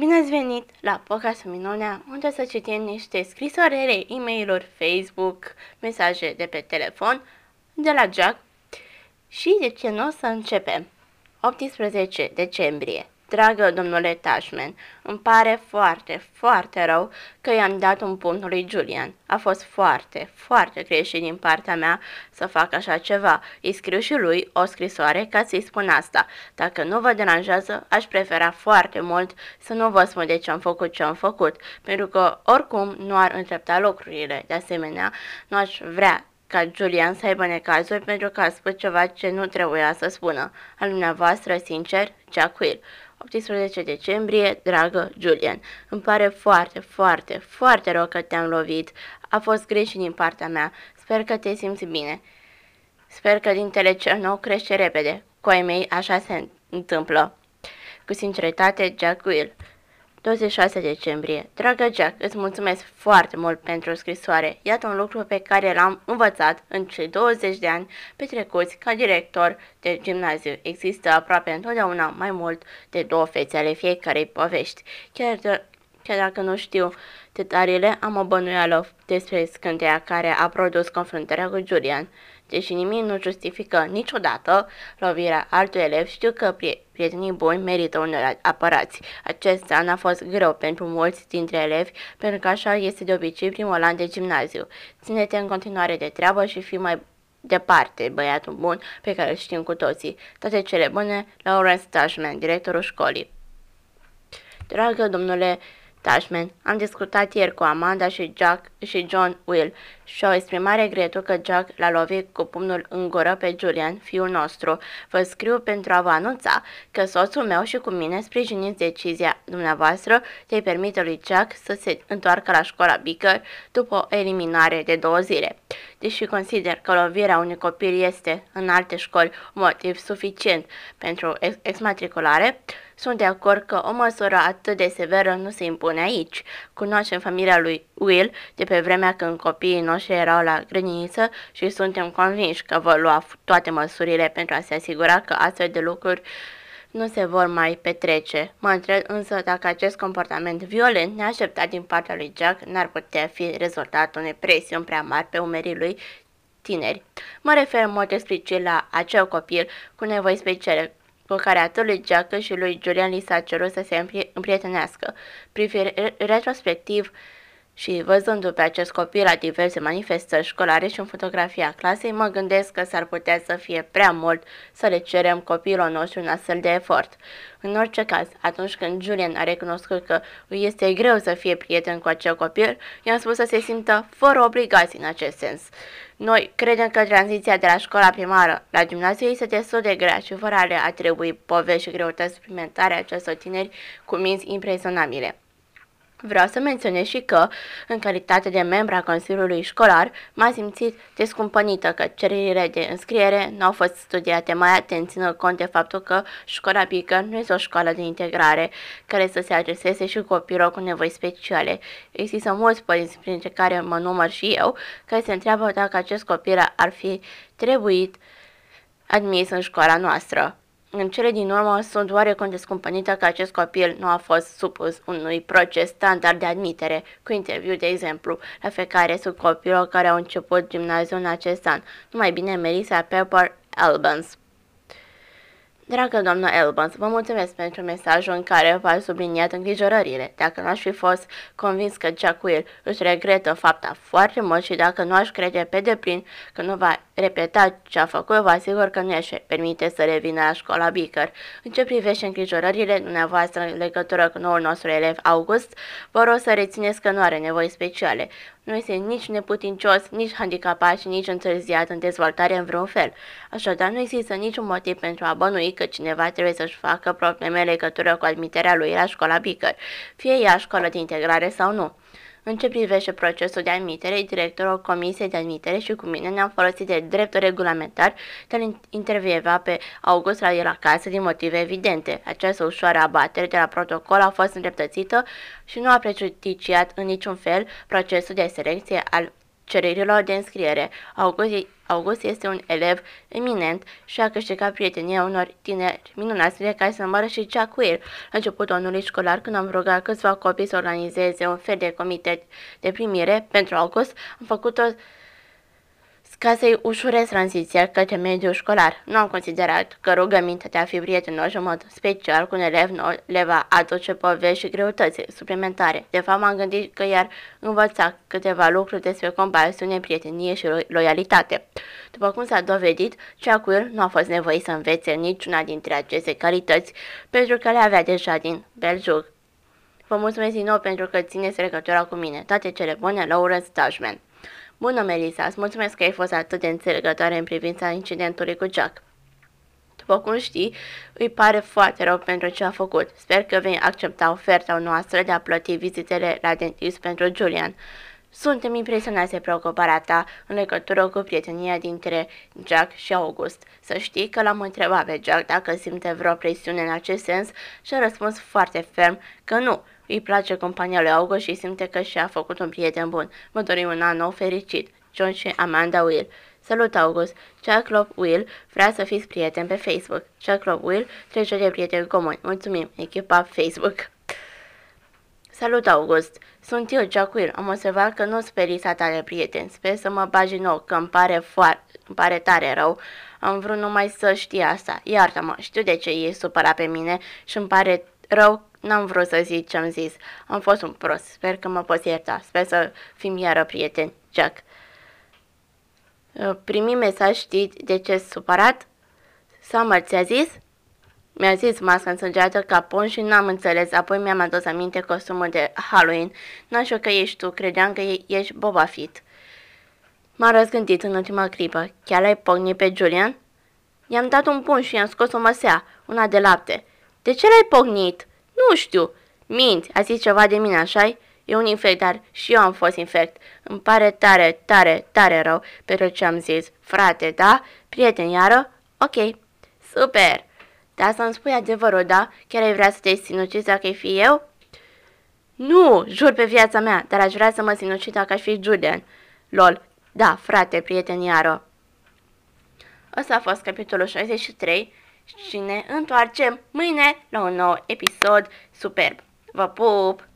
Bine ați venit la podcastul Minunea, unde să citim niște scrisoare, e mail Facebook, mesaje de pe telefon de la Jack și de ce nu o să începem. 18 decembrie Dragă domnule Tashman, îmi pare foarte, foarte rău că i-am dat un punct lui Julian. A fost foarte, foarte greșit din partea mea să fac așa ceva. Îi scriu și lui o scrisoare ca să-i spun asta. Dacă nu vă deranjează, aș prefera foarte mult să nu vă spun de ce am făcut ce am făcut, pentru că oricum nu ar întrepta lucrurile. De asemenea, nu aș vrea ca Julian să aibă necazuri pentru că a spus ceva ce nu trebuia să spună. Al dumneavoastră, sincer, Jack Will. 18 decembrie, dragă Julian. Îmi pare foarte, foarte, foarte rău că te-am lovit. A fost greșit din partea mea. Sper că te simți bine. Sper că dintele cel nou crește repede. Cu ai mei așa se întâmplă. Cu sinceritate, Jack Will. 26 decembrie. Dragă Jack, îți mulțumesc foarte mult pentru scrisoare. Iată un lucru pe care l-am învățat în cei 20 de ani petrecuți ca director de gimnaziu. Există aproape întotdeauna mai mult de două fețe ale fiecarei povești. Chiar, de, chiar dacă nu știu detaliile, am o bănuială despre scânteia care a produs confruntarea cu Julian. Deși nimic nu justifică niciodată lovirea altui elev, știu că prietenii buni merită unor apărați. Acest an a fost greu pentru mulți dintre elevi, pentru că așa este de obicei primul an de gimnaziu. Ține-te în continuare de treabă și fii mai departe băiatul bun pe care îl știm cu toții. Toate cele bune, Lawrence Tashman, directorul școlii. Dragă domnule Tashman. Am discutat ieri cu Amanda și Jack și John Will și au exprimat regretul că Jack l-a lovit cu pumnul în gură pe Julian, fiul nostru. Vă scriu pentru a vă anunța că soțul meu și cu mine sprijiniți decizia dumneavoastră de a permite lui Jack să se întoarcă la școala Beaker după o eliminare de două zile. Deși consider că lovirea unui copil este în alte școli un motiv suficient pentru exmatriculare, sunt de acord că o măsură atât de severă nu se impune aici. Cunoaștem familia lui Will de pe vremea când copiii noștri erau la grădiniță și suntem convinși că vor lua toate măsurile pentru a se asigura că astfel de lucruri nu se vor mai petrece. Mă întreb însă dacă acest comportament violent neașteptat din partea lui Jack n-ar putea fi rezultatul unei presiuni prea mari pe umerii lui tineri. Mă refer în mod explicit la acel copil cu nevoi speciale cu care atât lui Jack și lui Julian li s-a cerut să se împrietenească. Privind retrospectiv, și văzându pe acest copil la diverse manifestări școlare și în fotografia clasei, mă gândesc că s-ar putea să fie prea mult să le cerem copilul nostru un astfel de efort. În orice caz, atunci când Julian a recunoscut că îi este greu să fie prieten cu acel copil, i-am spus să se simtă fără obligații în acest sens. Noi credem că tranziția de la școala primară la gimnaziu este destul de grea și fără a le atribui povești și greutăți suplimentare acestor tineri cu minți impresionabile. Vreau să menționez și că, în calitate de membra a Consiliului Școlar, m-a simțit descumpănită că cererile de înscriere nu au fost studiate mai atent, ținând cont de faptul că școala pică nu este o școală de integrare care să se adreseze și copilor cu nevoi speciale. Există mulți părinți, printre care mă număr și eu, care se întreabă dacă acest copil ar fi trebuit admis în școala noastră. În cele din urmă sunt oarecum descumpănită că acest copil nu a fost supus unui proces standard de admitere, cu interviu, de exemplu, la fiecare sunt copilul care au început gimnaziul în acest an. Numai bine Melissa Pepper Albans. Dragă doamnă Elbans, vă mulțumesc pentru mesajul în care v-ați subliniat îngrijorările. Dacă nu aș fi fost convins că Jack Will își regretă fapta foarte mult și dacă nu aș crede pe deplin că nu va repeta ce a făcut, vă asigur că nu își permite să revină la școala Beaker. În ce privește îngrijorările dumneavoastră în legătură cu noul nostru elev August, vă rog să rețineți că nu are nevoi speciale. Nu este nici neputincios, nici handicapat și nici întârziat în dezvoltare în vreun fel. Așadar, nu există niciun motiv pentru a bănui că cineva trebuie să-și facă probleme în legătură cu admiterea lui la școala Beaker, fie ea școală de integrare sau nu. În ce privește procesul de admitere, directorul Comisiei de Admitere și cu mine ne-am folosit de dreptul regulamentar de a intervieva pe August la el acasă din motive evidente. Această ușoară abatere de la protocol a fost îndreptățită și nu a prejudiciat în niciun fel procesul de selecție al cererilor de înscriere. August, August este un elev eminent și a câștigat prietenia unor tineri minunați de care se numără și Jack Weir. La începutul anului școlar, când am rugat câțiva copii să organizeze un fel de comitet de primire pentru August, am făcut-o ca să-i ușurez tranziția către mediul școlar. Nu am considerat că rugămintea de a fi prietenos în mod special cu un elev nou le va aduce povești și greutăți suplimentare. De fapt, m-am gândit că i-ar învăța câteva lucruri despre compasiune, prietenie și loialitate. După cum s-a dovedit, Chacuil nu a fost nevoit să învețe niciuna dintre aceste calități pentru că le avea deja din Belgiug. Vă mulțumesc din nou pentru că țineți legătura cu mine. Toate cele bune, Lawrence Dashman. Bună, Melissa, îți mulțumesc că ai fost atât de înțelegătoare în privința incidentului cu Jack. După cum știi, îi pare foarte rău pentru ce a făcut. Sper că vei accepta oferta noastră de a plăti vizitele la dentist pentru Julian. Suntem impresionați de preocuparea ta în legătură cu prietenia dintre Jack și August. Să știi că l-am întrebat pe Jack dacă simte vreo presiune în acest sens și a răspuns foarte ferm că nu. Îi place compania lui August și simte că și-a făcut un prieten bun. Vă dorim un an nou fericit. John și Amanda Will. Salut, August! Chuck Love Will vrea să fiți prieten pe Facebook. Chuck Love Will trece de prieteni comuni. Mulțumim, echipa Facebook. Salut, August! Sunt eu, Jack Will. Am observat că nu speri lista ta de prieteni. Sper să mă bagi nou, că îmi pare, foarte, îmi pare tare rău. Am vrut numai să știi asta. Iartă-mă, știu de ce e supărat pe mine și îmi pare rău N-am vrut să zic ce am zis. Am fost un prost. Sper că mă poți ierta. Sper să fim iară prieteni. Jack. Uh, primi mesaj, știi de ce supărat? Summer ți-a zis? Mi-a zis masca însângeată ca pon și n-am înțeles. Apoi mi-am adus aminte costumul de Halloween. N-am știu că ești tu. Credeam că ești Boba Fett. M-a răzgândit în ultima clipă. Chiar ai pognit pe Julian? I-am dat un pun și i-am scos o măsea, una de lapte. De ce l-ai pognit? Nu știu. Minți, a zis ceva de mine, așa E un infect, dar și eu am fost infect. Îmi pare tare, tare, tare rău pentru ce am zis. Frate, da? Prieten, iară? Ok. Super. Da, să-mi spui adevărul, da? Chiar ai vrea să te sinucizi dacă ai fi eu? Nu, jur pe viața mea, dar aș vrea să mă sinucid dacă aș fi Julian. Lol. Da, frate, prieten, iară. Ăsta a fost capitolul 63 și ne întoarcem mâine la un nou episod superb. Vă pup!